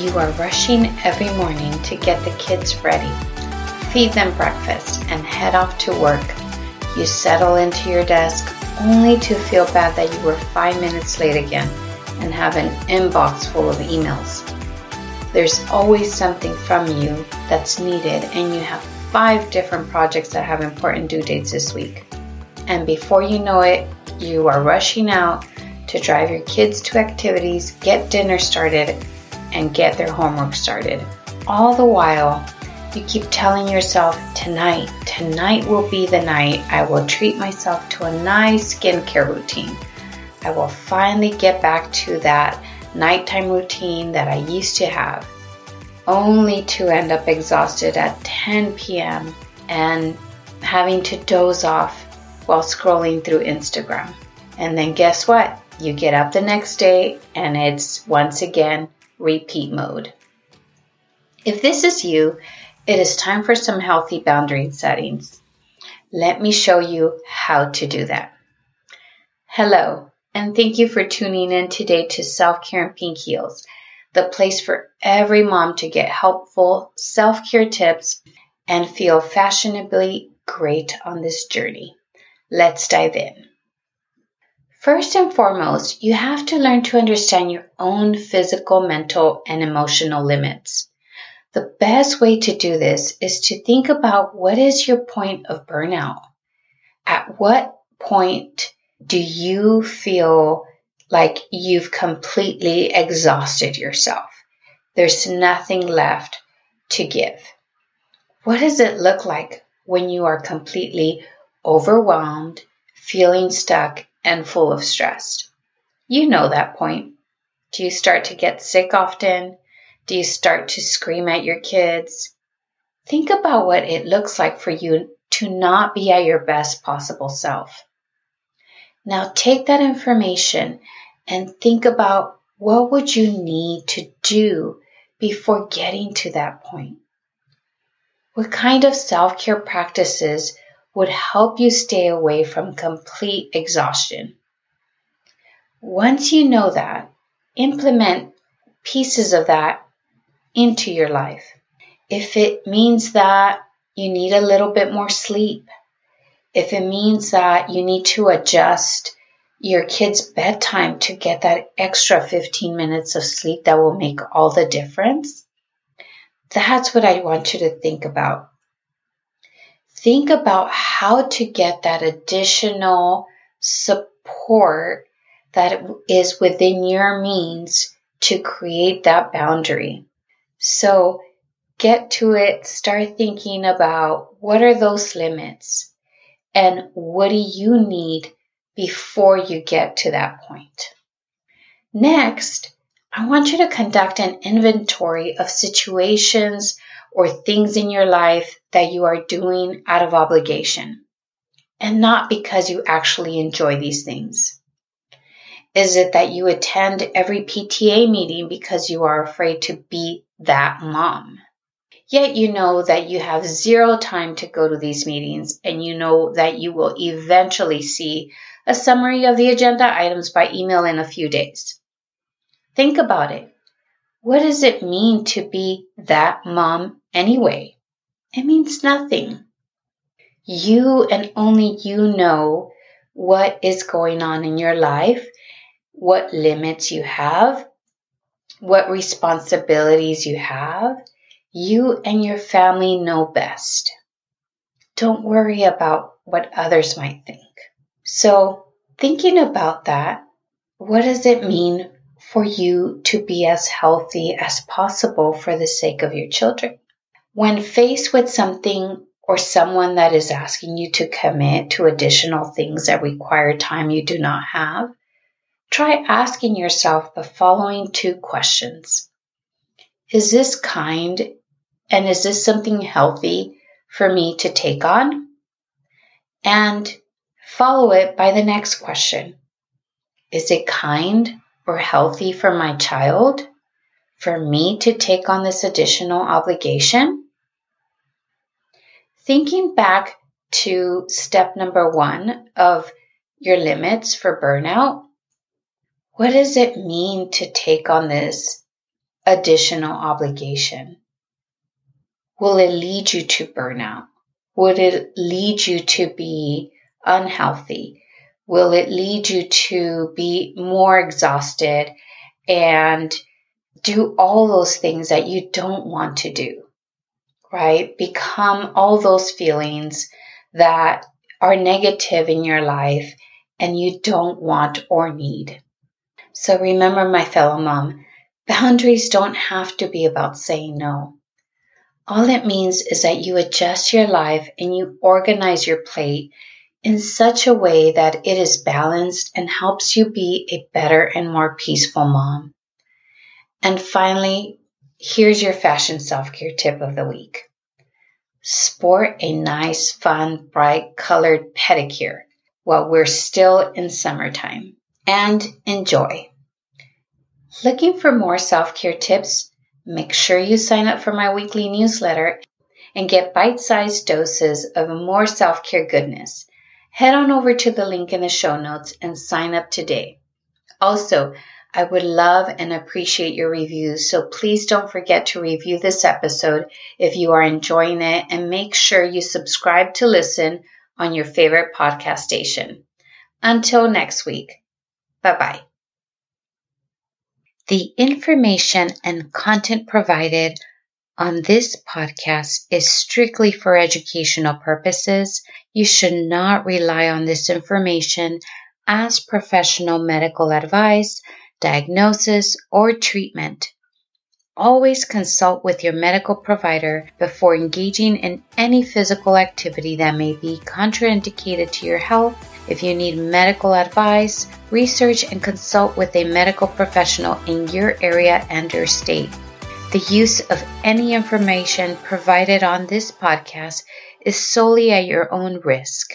you are rushing every morning to get the kids ready, feed them breakfast, and head off to work. You settle into your desk only to feel bad that you were five minutes late again and have an inbox full of emails. There's always something from you that's needed, and you have five different projects that have important due dates this week. And before you know it, you are rushing out to drive your kids to activities, get dinner started, and get their homework started. All the while, you keep telling yourself, tonight, tonight will be the night I will treat myself to a nice skincare routine. I will finally get back to that nighttime routine that I used to have, only to end up exhausted at 10 p.m. and having to doze off while scrolling through Instagram. And then guess what? You get up the next day and it's once again repeat mode. If this is you, it is time for some healthy boundary settings. Let me show you how to do that. Hello, and thank you for tuning in today to Self Care and Pink Heels, the place for every mom to get helpful self care tips and feel fashionably great on this journey. Let's dive in. First and foremost, you have to learn to understand your own physical, mental, and emotional limits. The best way to do this is to think about what is your point of burnout? At what point do you feel like you've completely exhausted yourself? There's nothing left to give. What does it look like when you are completely overwhelmed, feeling stuck, and full of stress. You know that point. Do you start to get sick often? Do you start to scream at your kids? Think about what it looks like for you to not be at your best possible self. Now take that information and think about what would you need to do before getting to that point? What kind of self-care practices would help you stay away from complete exhaustion. Once you know that, implement pieces of that into your life. If it means that you need a little bit more sleep, if it means that you need to adjust your kid's bedtime to get that extra 15 minutes of sleep that will make all the difference, that's what I want you to think about think about how to get that additional support that is within your means to create that boundary. So get to it, start thinking about what are those limits and what do you need before you get to that point. Next, I want you to conduct an inventory of situations or things in your life that you are doing out of obligation and not because you actually enjoy these things? Is it that you attend every PTA meeting because you are afraid to be that mom? Yet you know that you have zero time to go to these meetings and you know that you will eventually see a summary of the agenda items by email in a few days. Think about it. What does it mean to be that mom anyway? It means nothing. You and only you know what is going on in your life, what limits you have, what responsibilities you have. You and your family know best. Don't worry about what others might think. So, thinking about that, what does it mean for you to be as healthy as possible for the sake of your children. When faced with something or someone that is asking you to commit to additional things that require time you do not have, try asking yourself the following two questions. Is this kind and is this something healthy for me to take on? And follow it by the next question. Is it kind or healthy for my child for me to take on this additional obligation? Thinking back to step number one of your limits for burnout, what does it mean to take on this additional obligation? Will it lead you to burnout? Would it lead you to be unhealthy? Will it lead you to be more exhausted and do all those things that you don't want to do? Right? Become all those feelings that are negative in your life and you don't want or need. So remember, my fellow mom, boundaries don't have to be about saying no. All it means is that you adjust your life and you organize your plate in such a way that it is balanced and helps you be a better and more peaceful mom. And finally, here's your fashion self care tip of the week. Sport a nice, fun, bright colored pedicure while we're still in summertime and enjoy. Looking for more self care tips? Make sure you sign up for my weekly newsletter and get bite sized doses of more self care goodness. Head on over to the link in the show notes and sign up today. Also, I would love and appreciate your reviews, so please don't forget to review this episode if you are enjoying it and make sure you subscribe to listen on your favorite podcast station. Until next week, bye bye. The information and content provided on this podcast is strictly for educational purposes. You should not rely on this information as professional medical advice, diagnosis, or treatment. Always consult with your medical provider before engaging in any physical activity that may be contraindicated to your health. If you need medical advice, research and consult with a medical professional in your area and your state. The use of any information provided on this podcast is solely at your own risk.